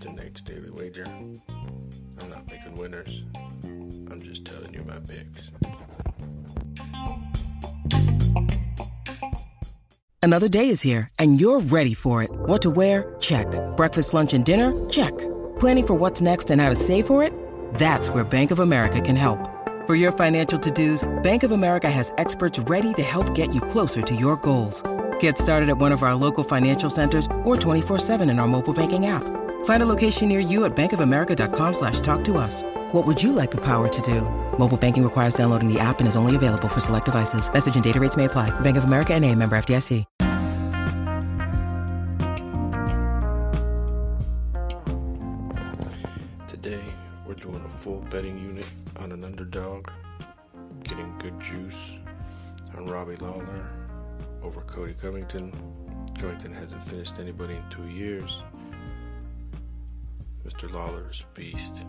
To Nate's Daily Wager. I'm not picking winners. I'm just telling you my picks. Another day is here, and you're ready for it. What to wear? Check. Breakfast, lunch, and dinner? Check. Planning for what's next and how to save for it? That's where Bank of America can help. For your financial to-dos, Bank of America has experts ready to help get you closer to your goals. Get started at one of our local financial centers or 24-7 in our mobile banking app. Find a location near you at bankofamerica.com slash talk to us. What would you like the power to do? Mobile banking requires downloading the app and is only available for select devices. Message and data rates may apply. Bank of America and a member FDIC. Today, we're doing a full betting unit on an underdog, getting good juice on Robbie Lawler over Colby Covington. Covington hasn't finished anybody in two years. Mr. Lawler is a beast.